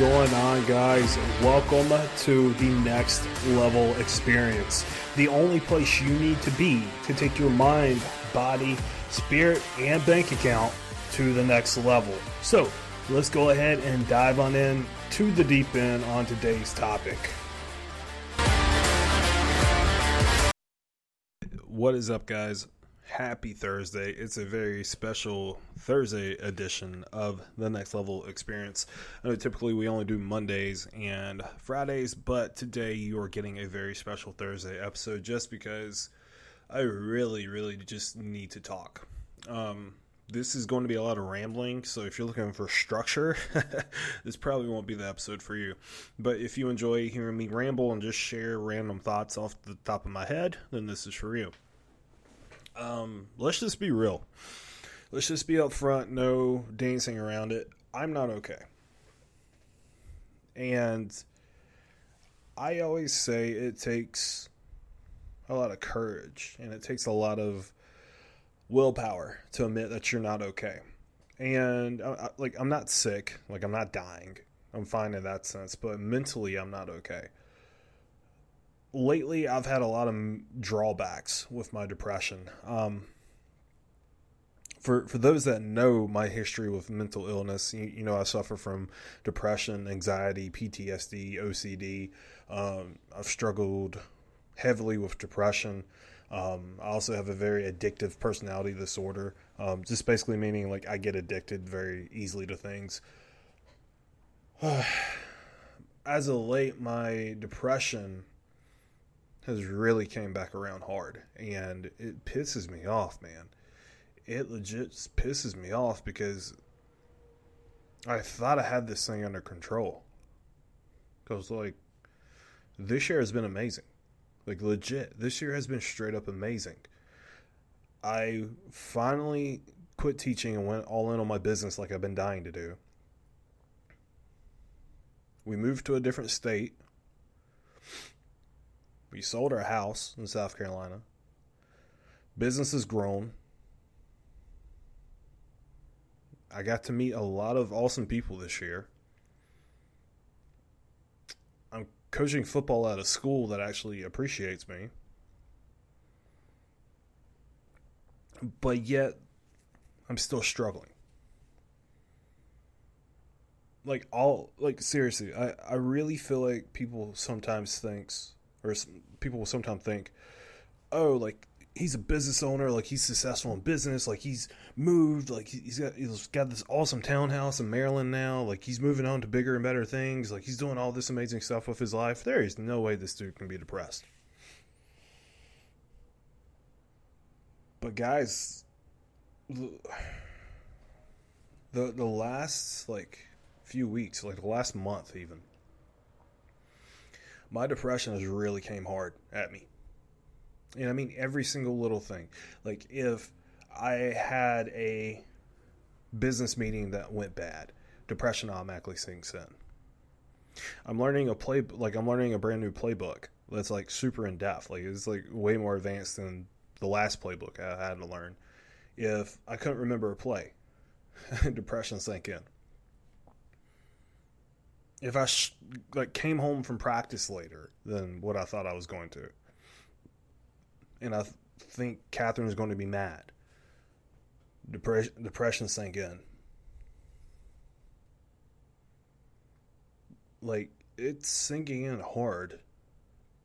going on, guys? Welcome to the next level experience. The only place you need to be to take your mind, body, spirit, and bank account to the next level. So, let's go ahead and dive on in to the deep end on today's topic. What is up, guys? Happy Thursday. It's a very special Thursday edition of the Next Level Experience. I know typically we only do Mondays and Fridays, but today you are getting a very special Thursday episode just because I really, really just need to talk. Um, this is going to be a lot of rambling, so if you're looking for structure, this probably won't be the episode for you. But if you enjoy hearing me ramble and just share random thoughts off the top of my head, then this is for you. Um, let's just be real. Let's just be upfront, no dancing around it. I'm not okay. And I always say it takes a lot of courage and it takes a lot of willpower to admit that you're not okay. And I, I, like I'm not sick, like I'm not dying. I'm fine in that sense, but mentally I'm not okay. Lately, I've had a lot of drawbacks with my depression. Um, for for those that know my history with mental illness, you, you know I suffer from depression, anxiety, PTSD, OCD. Um, I've struggled heavily with depression. Um, I also have a very addictive personality disorder, um, just basically meaning like I get addicted very easily to things. As of late, my depression has really came back around hard, and it pisses me off, man. It legit pisses me off because I thought I had this thing under control. Because like this year has been amazing. Like legit, this year has been straight up amazing. I finally quit teaching and went all in on my business like I've been dying to do. We moved to a different state. We sold our house in South Carolina. Business has grown. I got to meet a lot of awesome people this year. I'm coaching football at a school that actually appreciates me. But yet, I'm still struggling. Like all like seriously, I I really feel like people sometimes thinks or people will sometimes think, "Oh, like he's a business owner, like he's successful in business, like he's moved, like he's got he's got this awesome townhouse in Maryland now, like he's moving on to bigger and better things, like he's doing all this amazing stuff with his life. There is no way this dude can be depressed. But guys, the the last like few weeks, like the last month even, my depression has really came hard at me. And I mean every single little thing. Like if I had a business meeting that went bad, depression automatically sinks in. I'm learning a play like I'm learning a brand new playbook that's like super in depth. Like it's like way more advanced than the last playbook I had to learn. If I couldn't remember a play, depression sank in if I sh- like came home from practice later than what I thought I was going to, and I th- think Catherine is going to be mad, depression depression sank in. Like it's sinking in hard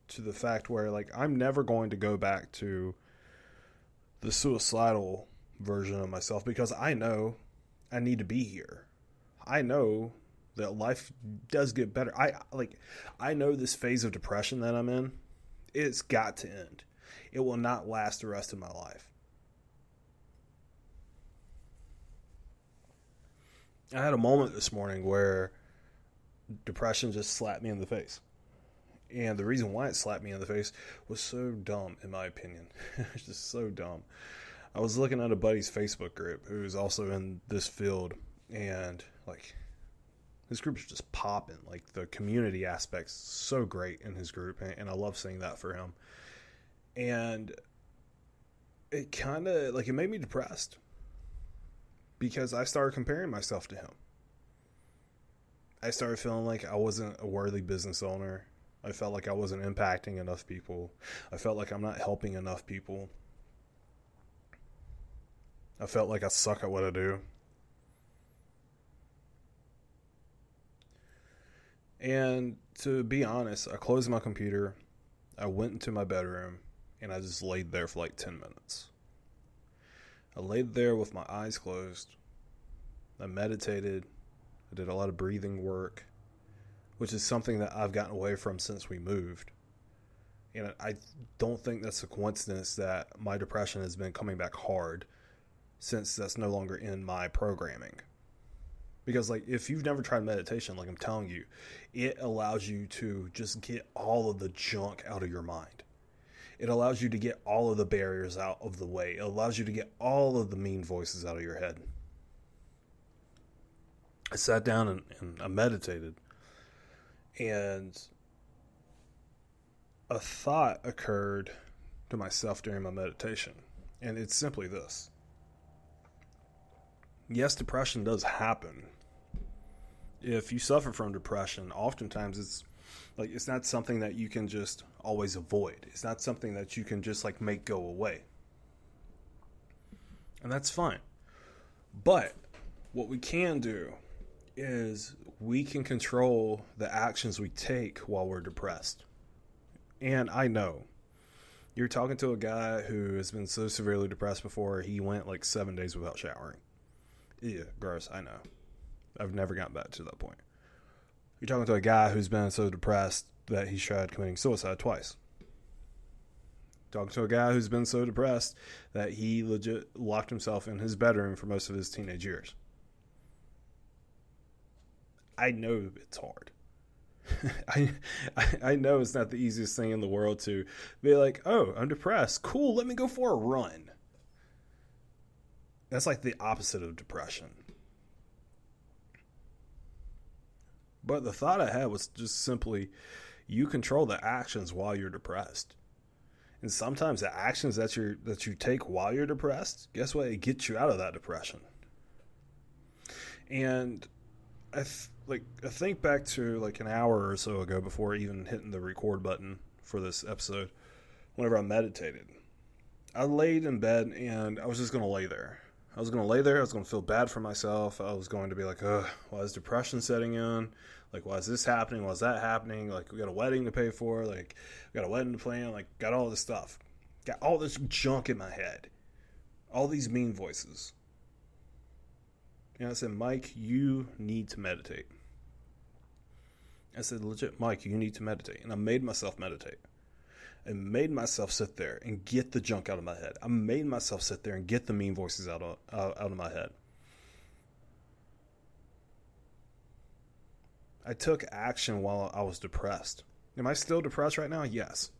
to the fact where like I'm never going to go back to the suicidal version of myself because I know I need to be here. I know that life does get better. I like I know this phase of depression that I'm in, it's got to end. It will not last the rest of my life. I had a moment this morning where depression just slapped me in the face. And the reason why it slapped me in the face was so dumb, in my opinion. it's just so dumb. I was looking at a buddy's Facebook group who's also in this field, and like his group is just popping. Like the community aspect's so great in his group, and, I love seeing that for him. And it kind of like it made me depressed because I started comparing myself to him. I started feeling like I wasn't a worthy business owner. I felt like I wasn't impacting enough people. I felt like I'm not helping enough people. I felt like I suck at what I do. And to be honest, I closed my computer, I went into my bedroom, and I just laid there for like 10 minutes. I laid there with my eyes closed. I meditated. I did a lot of breathing work, which is something that I've gotten away from since we moved. And I don't think that's a coincidence that my depression has been coming back hard since that's no longer in my programming. Because, like, if you've never tried meditation, like I'm telling you, it allows you to just get all of the junk out of your mind. It allows you to get all of the barriers out of the way. It allows you to get all of the mean voices out of your head. I sat down and, and I meditated, and a thought occurred to myself during my meditation. And it's simply this yes, depression does happen. If you suffer from depression, oftentimes it's like it's not something that you can just always avoid. It's not something that you can just like make go away. And that's fine. But what we can do is we can control the actions we take while we're depressed. And I know you're talking to a guy who has been so severely depressed before, he went like seven days without showering. Yeah, gross. I know. I've never gotten back to that point. You're talking to a guy who's been so depressed that he's tried committing suicide twice. Talking to a guy who's been so depressed that he legit locked himself in his bedroom for most of his teenage years. I know it's hard. I, I know it's not the easiest thing in the world to be like, oh, I'm depressed. Cool, let me go for a run. That's like the opposite of depression. But the thought I had was just simply you control the actions while you're depressed. And sometimes the actions that you that you take while you're depressed, guess what? It gets you out of that depression. And I th- like I think back to like an hour or so ago before even hitting the record button for this episode, whenever I meditated. I laid in bed and I was just gonna lay there. I was gonna lay there. I was gonna feel bad for myself. I was going to be like, "Ugh, why is depression setting in? Like, why is this happening? Why is that happening? Like, we got a wedding to pay for. Like, we got a wedding to plan. Like, got all this stuff. Got all this junk in my head. All these mean voices." And I said, "Mike, you need to meditate." I said, "Legit, Mike, you need to meditate." And I made myself meditate and made myself sit there and get the junk out of my head. I made myself sit there and get the mean voices out of out of my head. I took action while I was depressed. Am I still depressed right now? Yes.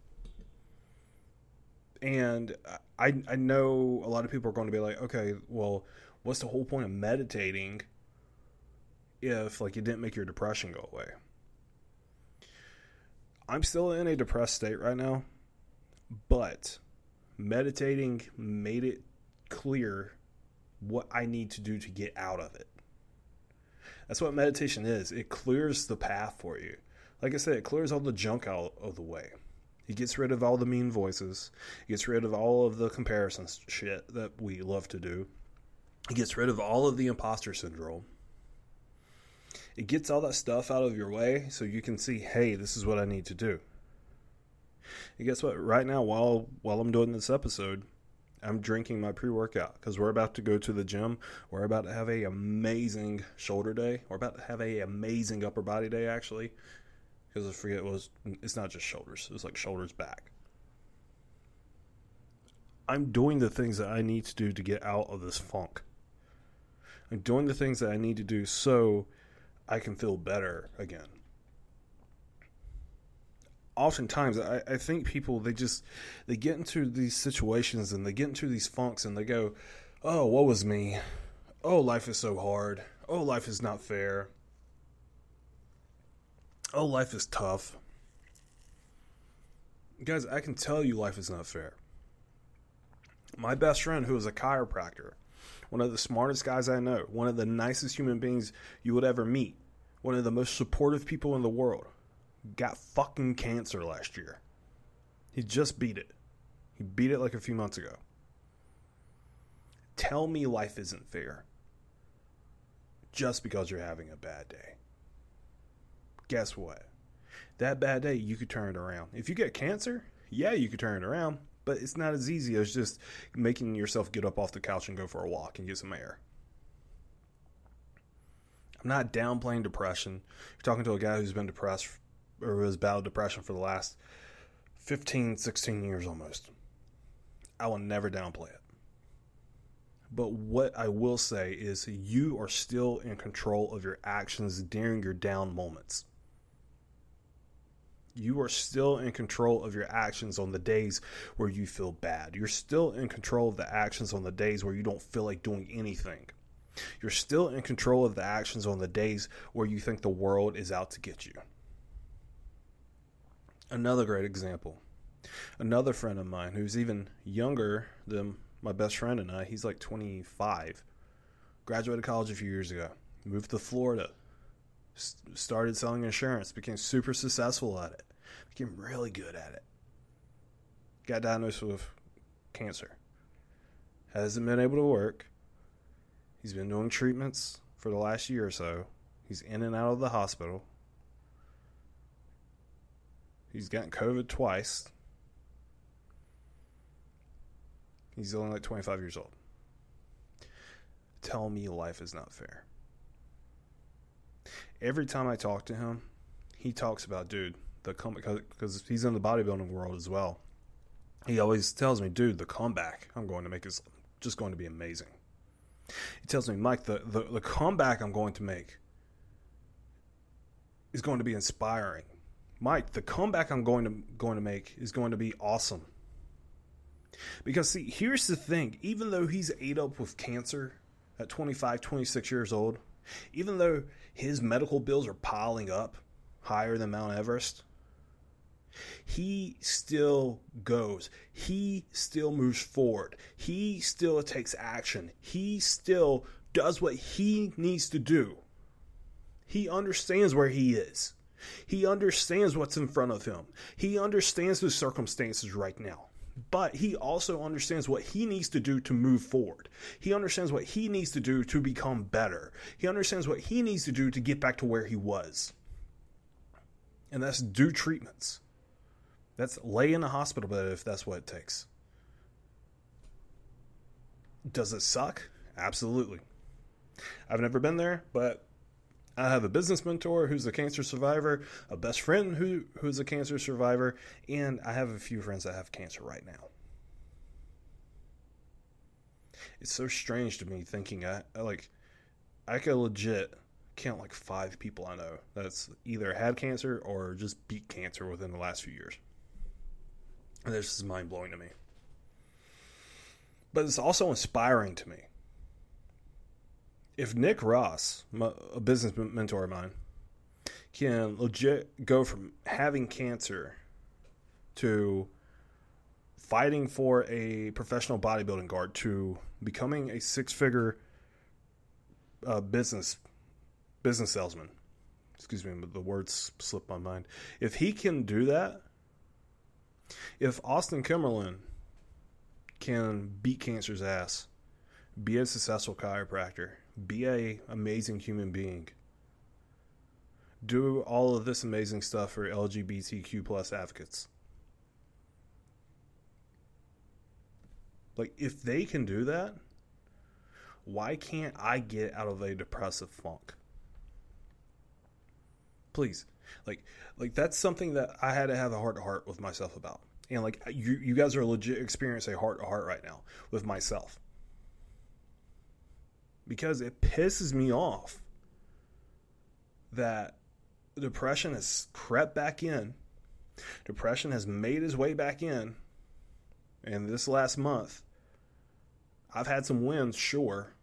And I I know a lot of people are going to be like, okay, well, what's the whole point of meditating if like it didn't make your depression go away? I'm still in a depressed state right now but meditating made it clear what I need to do to get out of it. That's what meditation is. It clears the path for you. Like I said, it clears all the junk out of the way. It gets rid of all the mean voices. It gets rid of all of the comparison shit that we love to do. It gets rid of all of the imposter syndrome. It gets all that stuff out of your way so you can see, hey, this is what I need to do. And guess what? Right now, while while I'm doing this episode, I'm drinking my pre workout because we're about to go to the gym. We're about to have a amazing shoulder day. We're about to have a amazing upper body day actually. Because I forget it was it's not just shoulders. It's like shoulders back. I'm doing the things that I need to do to get out of this funk. I'm doing the things that I need to do so I can feel better again oftentimes I, I think people they just they get into these situations and they get into these funks and they go, Oh, what was me? Oh, life is so hard. Oh, life is not fair. Oh, life is tough. Guys, I can tell you life is not fair. My best friend, who is a chiropractor, one of the smartest guys I know, one of the nicest human beings you would ever meet, one of the most supportive people in the world, got fucking cancer last year. He just beat it. He beat it like a few months ago. Tell me life isn't fair just because you're having a bad day. Guess what? That bad day, you could turn it around. If you get cancer, yeah, you could turn it around, but it's not as easy as just making yourself get up off the couch and go for a walk and get some air. I'm not downplaying depression. You're talking to a guy who's been depressed or has battled depression for the last 15, 16 years almost. I will never downplay it. But what I will say is you are still in control of your actions during your down moments. You are still in control of your actions on the days where you feel bad. You're still in control of the actions on the days where you don't feel like doing anything. You're still in control of the actions on the days where you think the world is out to get you. Another great example. Another friend of mine who's even younger than my best friend and I, he's like 25, graduated college a few years ago, moved to Florida, started selling insurance, became super successful at it, became really good at it. Got diagnosed with cancer. Hasn't been able to work. He's been doing treatments for the last year or so. He's in and out of the hospital. He's gotten COVID twice. He's only like 25 years old. Tell me life is not fair. Every time I talk to him, he talks about, dude, the comeback, because he's in the bodybuilding world as well. He always tells me, dude, the comeback I'm going to make is just going to be amazing. He tells me, Mike, the, the, the comeback I'm going to make is going to be inspiring. Mike, the comeback I'm going to going to make is going to be awesome. Because see, here's the thing, even though he's ate up with cancer at 25, 26 years old, even though his medical bills are piling up higher than Mount Everest, he still goes. He still moves forward. He still takes action. He still does what he needs to do. He understands where he is. He understands what's in front of him. He understands the circumstances right now. But he also understands what he needs to do to move forward. He understands what he needs to do to become better. He understands what he needs to do to get back to where he was. And that's do treatments. That's lay in a hospital bed if that's what it takes. Does it suck? Absolutely. I've never been there, but I have a business mentor who's a cancer survivor, a best friend who who's a cancer survivor, and I have a few friends that have cancer right now. It's so strange to me thinking I like I could legit count like five people I know that's either had cancer or just beat cancer within the last few years. And this is mind blowing to me. But it's also inspiring to me if Nick Ross, a business mentor of mine, can legit go from having cancer to fighting for a professional bodybuilding card to becoming a six-figure uh, business business salesman. Excuse me, the words slipped my mind. If he can do that, if Austin Kimmerlin can beat cancer's ass, be a successful chiropractor, be a amazing human being. Do all of this amazing stuff for lgbtq plus advocates. Like if they can do that why can't i get out of a depressive funk? Please. Like like that's something that i had to have a heart to heart with myself about. And like you you guys are legit experiencing a heart to heart right now with myself because it pisses me off that depression has crept back in. Depression has made its way back in. And this last month, I've had some wins, sure.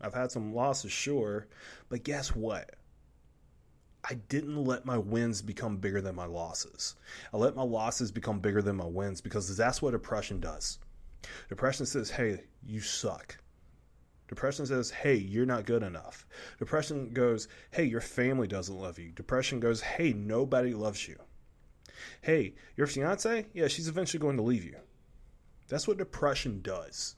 I've had some losses, sure. But guess what? I didn't let my wins become bigger than my losses. I let my losses become bigger than my wins because that's what depression does. Depression says, hey, you suck. Depression says, hey, you're not good enough. Depression goes, hey, your family doesn't love you. Depression goes, hey, nobody loves you. Hey, your fiance? Yeah, she's eventually going to leave you. That's what depression does.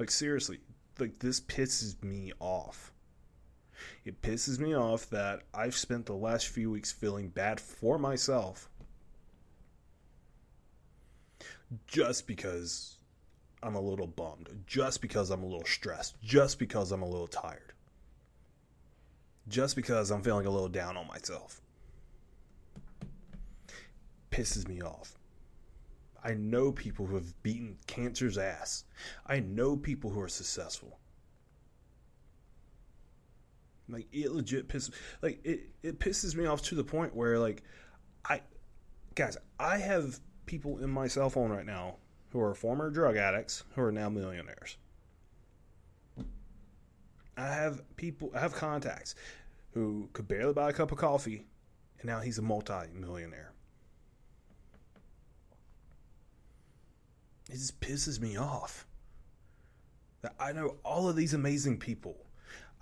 Like, seriously, like, this pisses me off. It pisses me off that I've spent the last few weeks feeling bad for myself just because I'm a little bummed, just because I'm a little stressed, just because I'm a little tired, just because I'm feeling a little down on myself. Pisses me off. I know people who have beaten cancer's ass. I know people who are successful. Like it legit pisses like it, it pisses me off to the point where like I guys, I have people in my cell phone right now who are former drug addicts who are now millionaires. I have people I have contacts who could barely buy a cup of coffee and now he's a multi-millionaire. It just pisses me off. That I know all of these amazing people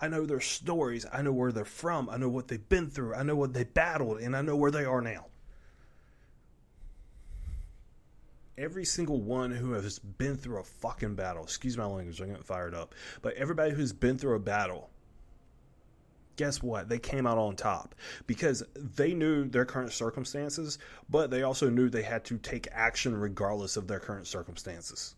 I know their stories. I know where they're from. I know what they've been through. I know what they battled, and I know where they are now. Every single one who has been through a fucking battle, excuse my language, I'm getting fired up, but everybody who's been through a battle, guess what? They came out on top because they knew their current circumstances, but they also knew they had to take action regardless of their current circumstances.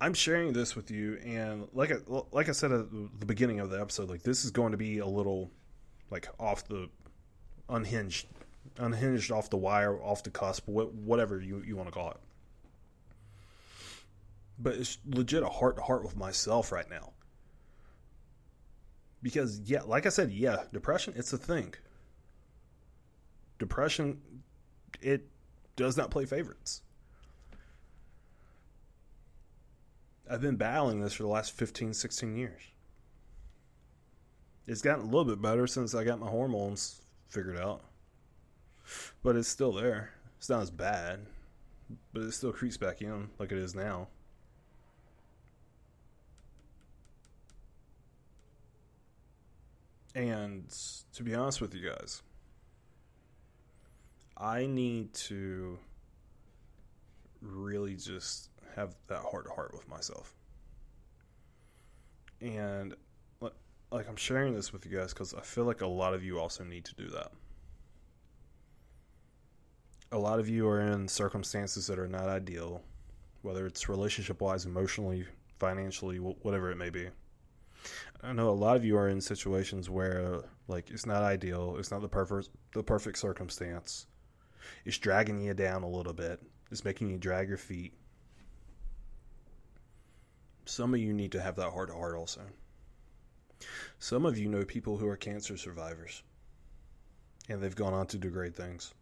I'm sharing this with you, and like I, like I said at the beginning of the episode, like this is going to be a little like off the unhinged, unhinged off the wire, off the cusp, whatever you you want to call it. But it's legit a heart to heart with myself right now. Because yeah, like I said, yeah, depression it's a thing. Depression, it does not play favorites I've been battling this for the last 15, 16 years. It's gotten a little bit better since I got my hormones figured out. But it's still there. It's not as bad. But it still creeps back in like it is now. And to be honest with you guys, I need to really just have that heart to heart with myself. And like I'm sharing this with you guys because I feel like a lot of you also need to do that. A lot of you are in circumstances that are not ideal, whether it's relationship wise, emotionally, financially, whatever it may be. I know a lot of you are in situations where like it's not ideal, it's not the perfect the perfect circumstance. It's dragging you down a little bit. It's making you drag your feet. Some of you need to have that heart to heart also. Some of you know people who are cancer survivors and they've gone on to do great things.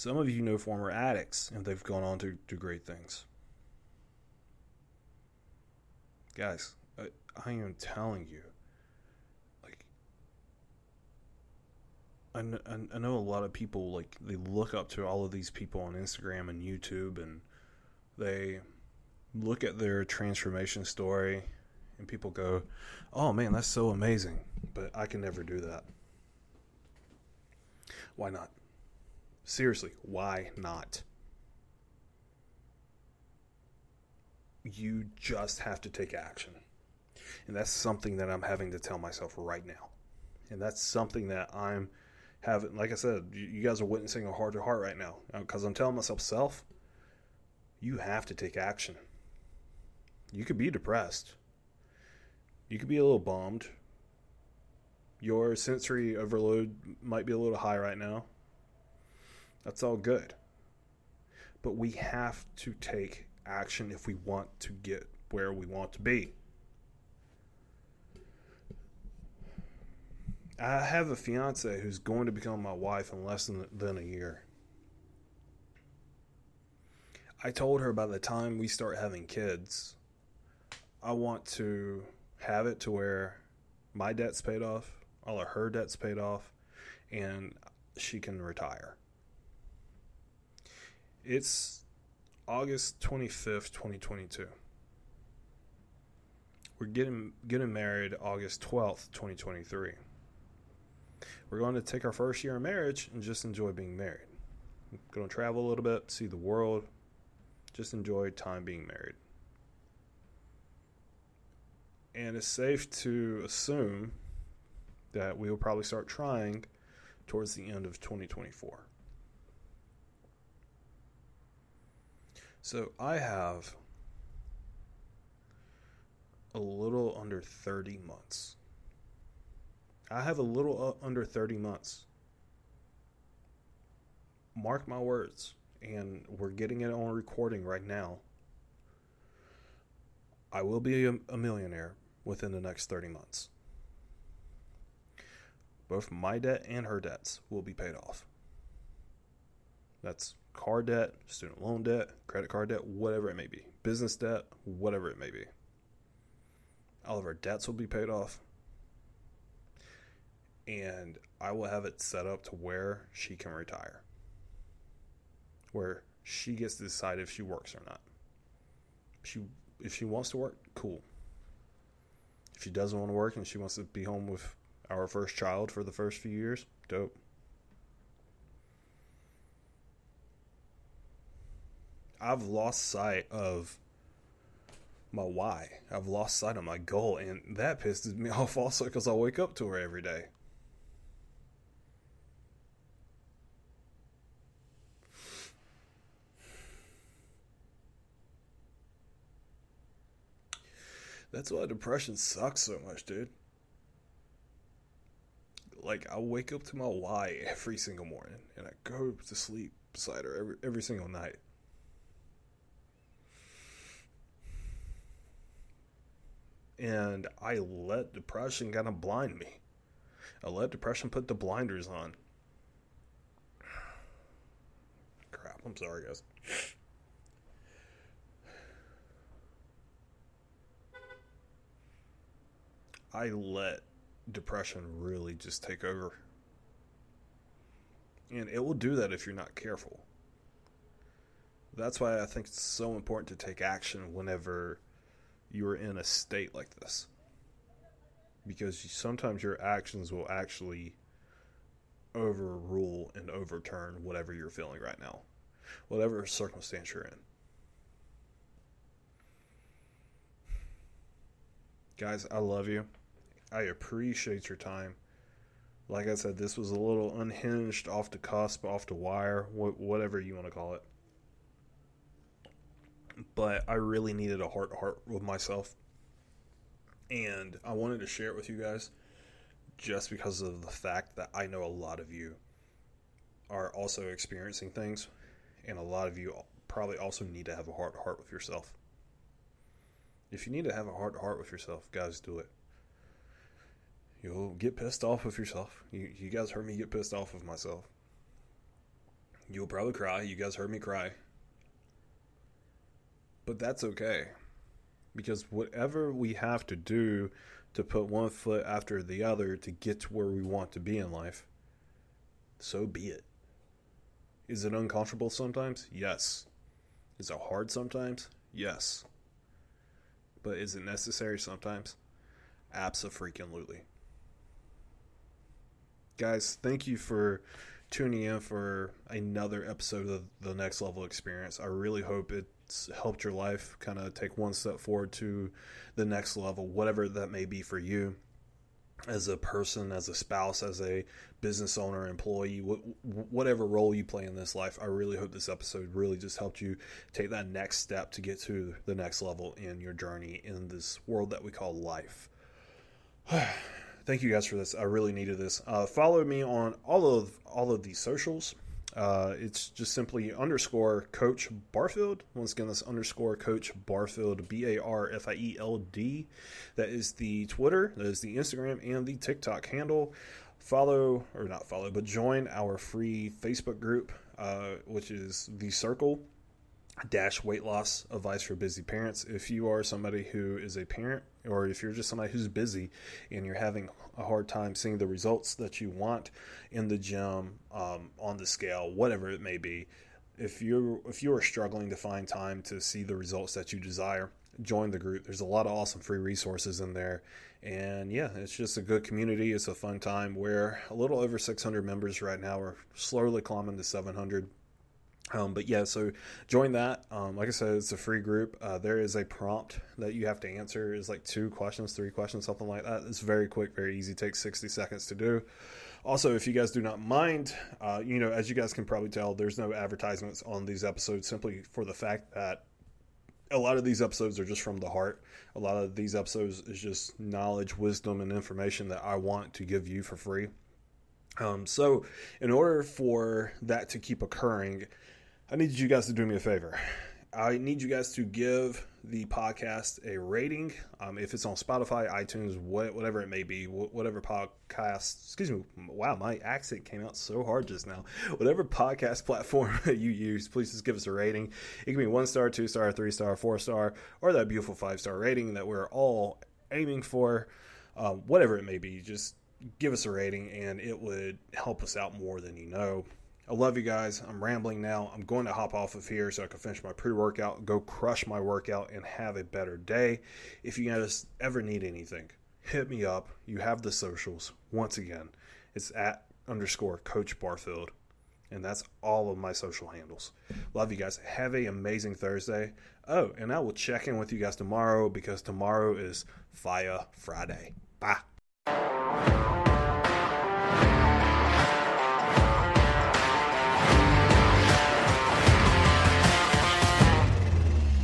Some of you know former addicts and they've gone on to do great things. Guys, I, I am telling you, like, I know, I know a lot of people, like, they look up to all of these people on Instagram and YouTube and they look at their transformation story and people go, "Oh man, that's so amazing," but I can never do that. Why not? Seriously, why not? You just have to take action. And that's something that I'm having to tell myself right now. And that's something that I'm having, like I said, you guys are witnessing a heart to heart right now. Uh, because I'm telling myself, self, you have to take action you could be depressed. You could be a little bummed. Your sensory overload might be a little high right now. That's all good. But we have to take action if we want to get where we want to be. I have a fiance who's going to become my wife in less than, than a year. I told her by the time we start having kids, I want to have it to where my debt's paid off, all of her debt's paid off, and she can retire. It's August 25th, 2022. We're getting getting married August 12th, 2023. We're going to take our first year of marriage and just enjoy being married. going to travel a little bit, see the world, just enjoy time being married. And it's safe to assume that we will probably start trying towards the end of 2024. So I have a little under 30 months. I have a little uh, under 30 months. Mark my words, and we're getting it on recording right now. I will be a, a millionaire within the next 30 months. Both my debt and her debts will be paid off. That's car debt, student loan debt, credit card debt, whatever it may be, business debt, whatever it may be. All of our debts will be paid off. And I will have it set up to where she can retire. Where she gets to decide if she works or not. She if she wants to work, cool. If she doesn't want to work and she wants to be home with our first child for the first few years, dope. I've lost sight of my why. I've lost sight of my goal, and that pisses me off also because I wake up to her every day. That's why depression sucks so much, dude. Like I wake up to my why every single morning, and I go to sleep beside her every every single night. And I let depression kind of blind me. I let depression put the blinders on. Crap, I'm sorry, guys. I let depression really just take over. And it will do that if you're not careful. That's why I think it's so important to take action whenever you are in a state like this. Because sometimes your actions will actually overrule and overturn whatever you're feeling right now, whatever circumstance you're in. Guys, I love you. I appreciate your time. Like I said, this was a little unhinged, off the cusp, off the wire, whatever you want to call it but I really needed a heart to heart with myself. And I wanted to share it with you guys just because of the fact that I know a lot of you are also experiencing things, and a lot of you probably also need to have a heart to heart with yourself. If you need to have a heart to heart with yourself, guys, do it. You'll get pissed off with yourself. You, you guys heard me get pissed off with myself. You'll probably cry. You guys heard me cry. But that's okay. Because whatever we have to do to put one foot after the other to get to where we want to be in life, so be it. Is it uncomfortable sometimes? Yes. Is it hard sometimes? Yes. But is it necessary sometimes? Absolutely. Guys, thank you for tuning in for another episode of the Next Level Experience. I really hope it helped your life kind of take one step forward to the next level, whatever that may be for you as a person, as a spouse, as a business owner, employee, whatever role you play in this life. I really hope this episode really just helped you take that next step to get to the next level in your journey in this world that we call life. Thank you guys for this. I really needed this. Uh, follow me on all of all of these socials. Uh, it's just simply underscore Coach Barfield. Once again, that's underscore Coach Barfield, B A R F I E L D. That is the Twitter, that is the Instagram, and the TikTok handle. Follow, or not follow, but join our free Facebook group, uh, which is The Circle dash weight loss advice for busy parents. If you are somebody who is a parent, or if you're just somebody who's busy and you're having a hard time seeing the results that you want in the gym, um, on the scale, whatever it may be, if you're if you are struggling to find time to see the results that you desire, join the group. There's a lot of awesome free resources in there. And yeah, it's just a good community. It's a fun time. We're a little over 600 members right now. We're slowly climbing to 700. Um, but yeah, so join that. Um, like I said, it's a free group. Uh, there is a prompt that you have to answer. Is like two questions, three questions, something like that. It's very quick, very easy. Takes 60 seconds to do. Also, if you guys do not mind, uh, you know, as you guys can probably tell, there's no advertisements on these episodes simply for the fact that a lot of these episodes are just from the heart. A lot of these episodes is just knowledge, wisdom, and information that I want to give you for free. Um, so, in order for that to keep occurring, I need you guys to do me a favor. I need you guys to give the podcast a rating. Um, if it's on Spotify, iTunes, whatever it may be, whatever podcast, excuse me, wow, my accent came out so hard just now. Whatever podcast platform you use, please just give us a rating. It can be one star, two star, three star, four star, or that beautiful five star rating that we're all aiming for. Um, whatever it may be, just give us a rating and it would help us out more than you know. I love you guys. I'm rambling now. I'm going to hop off of here so I can finish my pre workout, go crush my workout, and have a better day. If you guys ever need anything, hit me up. You have the socials. Once again, it's at underscore Coach Barfield. And that's all of my social handles. Love you guys. Have a amazing Thursday. Oh, and I will check in with you guys tomorrow because tomorrow is Fire Friday. Bye.